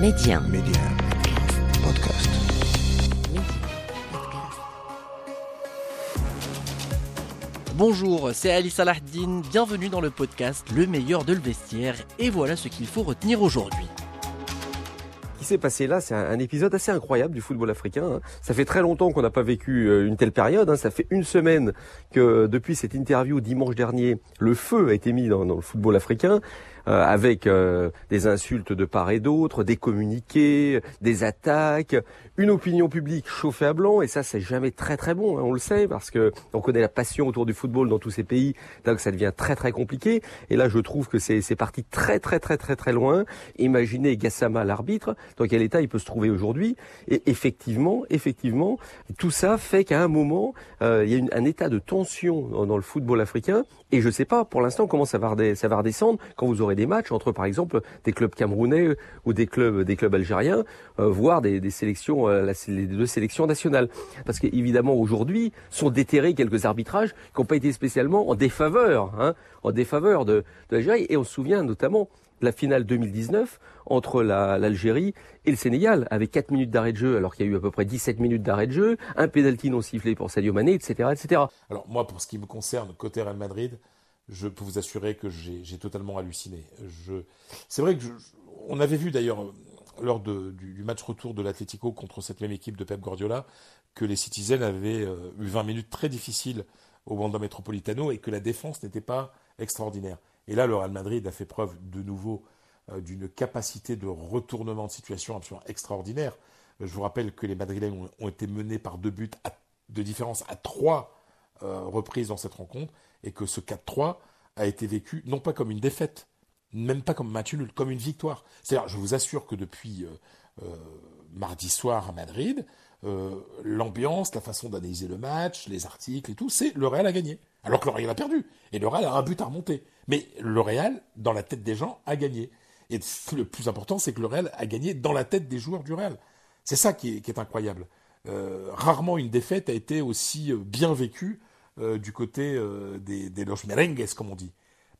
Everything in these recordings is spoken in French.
Média. Média. Podcast. Bonjour, c'est Ali Salahdine, bienvenue dans le podcast Le meilleur de le vestiaire, et voilà ce qu'il faut retenir aujourd'hui. S'est passé là, c'est un, épisode assez incroyable du football africain. hein. Ça fait très longtemps qu'on n'a pas vécu euh, une telle période. hein. Ça fait une semaine que depuis cette interview dimanche dernier, le feu a été mis dans, le football africain. euh, avec euh, des insultes de part et d'autre, des communiqués, des attaques, une opinion publique chauffée à blanc, et ça c'est jamais très très bon, hein, on le sait, parce que on connaît la passion autour du football dans tous ces pays, donc ça devient très très compliqué. Et là je trouve que c'est parti très très très très très loin. Imaginez Gassama l'arbitre, dans quel état il peut se trouver aujourd'hui. Et effectivement, effectivement, tout ça fait qu'à un moment, euh, il y a une- un état de tension dans, le football africain. Et je sais pas pour l'instant comment ça va, ça va redescendre quand vous aurez des matchs entre, par exemple, des clubs camerounais euh, ou des clubs, des clubs algériens, euh, voire des, des sélections, euh, la- les deux sélections nationales. Parce qu'évidemment, aujourd'hui, sont déterrés quelques arbitrages qui n'ont pas été spécialement en défaveur, hein, en défaveur de, de l'Algérie. Et on se souvient notamment la finale 2019 entre la- l'Algérie et le Sénégal, avec 4 minutes d'arrêt de jeu, alors qu'il y a eu à peu près 17 minutes d'arrêt de jeu, un pénalty non sifflé pour Sadio Mané, etc.. Alors moi, pour ce qui me concerne, côté Real Madrid, je peux vous assurer que j'ai totalement halluciné. C'est vrai que avait vu d'ailleurs lors du match retour de l'Atlético contre cette même équipe de Pep Guardiola que les Citizens avaient euh, eu 20 minutes très difficiles au Wanda Metropolitano et que la défense n'était pas extraordinaire. Et là, le Real Madrid a fait preuve de nouveau euh, d'une capacité de retournement de situation absolument extraordinaire. Euh, Je vous rappelle que les Madrilènes ont, été menés par deux buts à- de différence à trois euh, reprises dans cette rencontre et que ce 4-3 a été vécu non pas comme une défaite, même pas comme match nul, comme une victoire. C'est-à-dire, je vous assure que depuis mardi soir à Madrid, l'ambiance, la façon d'analyser le match, les articles et tout, c'est le Real a gagné. Alors que le a perdu. Et le Real a un but à remonter. Mais le Real, dans la tête des gens, a gagné. Et le plus important, c'est que le Real a gagné dans la tête des joueurs du Real. C'est ça qui est, incroyable. Euh, rarement une défaite a été aussi euh, bien vécue euh, du côté des, Los Merengues, comme on dit.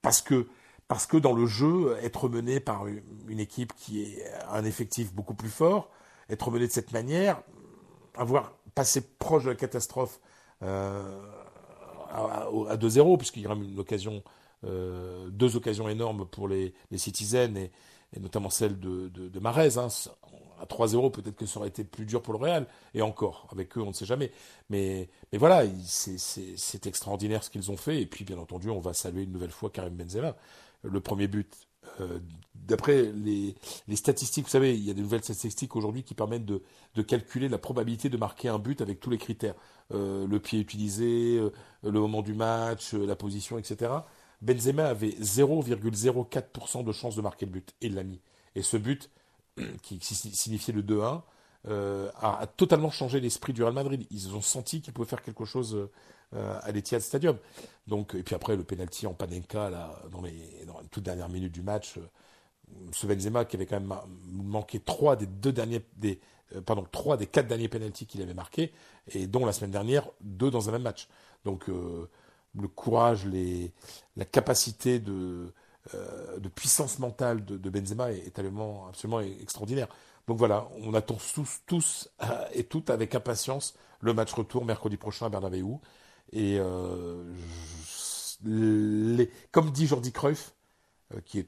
Parce que, dans le jeu, être mené par une équipe qui est un effectif beaucoup plus fort, être mené de cette manière, avoir passé proche de la catastrophe à, à- à 2-0, puisqu'il y aura une occasion, euh, deux occasions énormes pour les, les Citizens, et, notamment celle de, de, hein. À 3-0, peut-être que ça aurait été plus dur pour le Real, et encore, avec eux, on ne sait jamais. Mais, mais voilà, il- c'est- c'est c'est extraordinaire ce qu'ils ont fait, et puis bien entendu, on va saluer une nouvelle fois Karim Benzema. Le premier but, euh, d'après les, statistiques, vous savez, il y a des nouvelles statistiques aujourd'hui qui permettent de, calculer la probabilité de marquer un but avec tous les critères. Euh, le pied utilisé, euh, le moment du match, la position, etc. Benzema avait 0,04% de chance de marquer le but, et l'a mis. Et ce but, qui si- signifiait le 2-1, euh, a, a totalement changé l'esprit du Real Madrid. Ils ont senti qu'ils pouvaient faire quelque chose euh, à l'Etihad Stadium. Donc, et puis après, le penalty en Panenka, là, dans les, dans les toutes dernières minutes du match, euh, ce Benzema qui avait quand même manqué trois des deux derniers, des, euh, trois des quatre derniers penalties qu'il avait marqués, et dont la semaine dernière, deux dans un même match. Donc, euh, le courage, les, la capacité de, euh, de puissance mentale de, Benzema est, absolument extraordinaire. Donc voilà, on attend tous, euh, et toutes avec impatience le match retour mercredi prochain à Bernabeu. Et euh, comme dit Jordi Cruyff, euh, qui est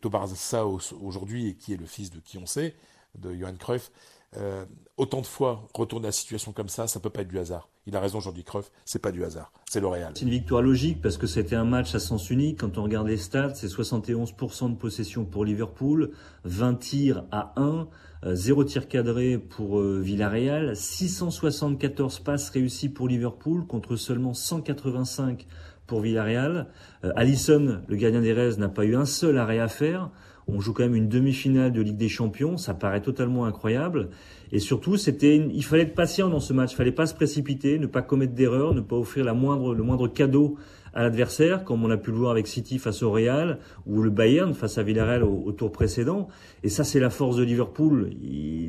au- aujourd'hui et qui est le fils de qui on sait, de Johan Cruyff, euh, autant de fois retourner à la situation comme ça, ça peut pas être du hasard. Il a raison, Jordi Cruyff, c'est pas du hasard, c'est le Real. C'est une victoire logique parce que c'était un match à sens unique. Quand on regarde les stats, c'est 71% de possession pour Liverpool, 20 tirs à 1, euh, 0 tir cadré pour euh, Villarreal, 674 passes réussies pour Liverpool contre seulement 185 pour Villarreal. Euh, Allison, le gardien des Reds, n'a pas eu un seul arrêt à faire. On joue quand même une demi-finale de Ligue des Champions, ça paraît totalement incroyable. Et surtout, c'était, une- il fallait être patient dans ce match, il fallait pas se précipiter, ne pas commettre d'erreurs, ne pas offrir la moindre, le moindre cadeau à l'adversaire, comme on a pu le voir avec City face au Real ou le Bayern face à Villarreal au, tour précédent. Et ça, c'est la force de Liverpool.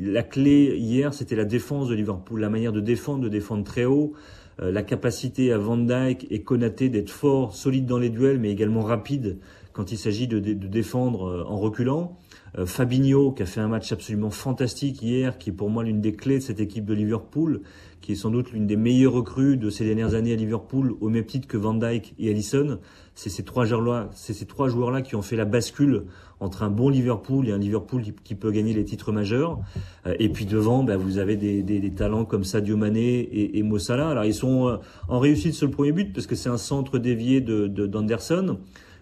La clé hier, c'était la défense de Liverpool, la manière de défendre, de défendre très haut, la capacité à Van Dijk et Konaté d'être fort, solide dans les duels, mais également rapide quand il s'agit de défendre euh, en reculant. Euh, Fabinho, qui a fait un match absolument fantastique hier, qui est pour moi l'une des clés de cette équipe de Liverpool, qui est sans doute l'une des meilleures recrues de ces dernières années à Liverpool, au même titre que Van Dijk et Allison. C'est ces trois joueurs-là, c'est ces trois joueurs-là qui ont fait la bascule entre un bon Liverpool et un Liverpool qui, peut gagner les titres majeurs. Euh, et puis devant, ben, vous avez des, des, des, talents comme Sadio Mané et, et Mossala. Alors ils sont euh, en réussite sur le premier but parce que c'est un centre dévié de d'Anderson.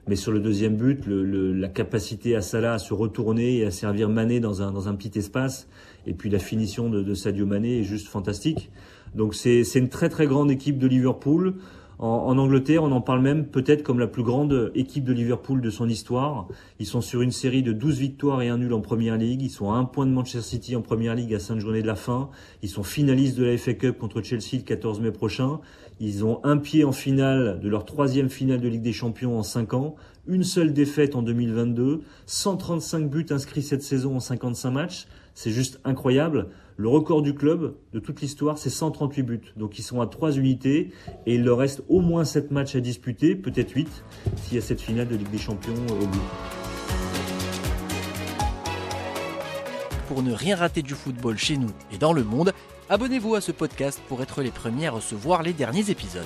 Mais sur le deuxième but, la capacité à Salah à se retourner et à servir Mané dans un, dans un petit espace, et puis la finition de, de Sadio Mané est juste fantastique. Donc c'est une très très grande équipe de Liverpool. En, Angleterre, on en parle même peut-être comme la plus grande équipe de Liverpool de son histoire. Ils sont sur une série de 12 victoires et un nul en Première Ligue. Ils sont à un point de Manchester City en Première Ligue à 5 journées de la fin. Ils sont finalistes de la FA Cup contre Chelsea le 14 mai prochain. Ils ont un pied en finale de leur troisième finale de Ligue des Champions en 5 ans. Une seule défaite en 2022. 135 buts inscrits cette saison en 55 matchs. C'est juste incroyable. Le record du club de toute l'histoire, c'est 138 buts. Donc ils sont à 3 unités et il leur reste au moins 7 matchs à disputer, peut-être 8, s'il y a cette finale de Ligue des Champions au bout. Pour ne rien rater du football chez nous et dans le monde, abonnez-vous à ce podcast pour être les premiers à recevoir les derniers épisodes.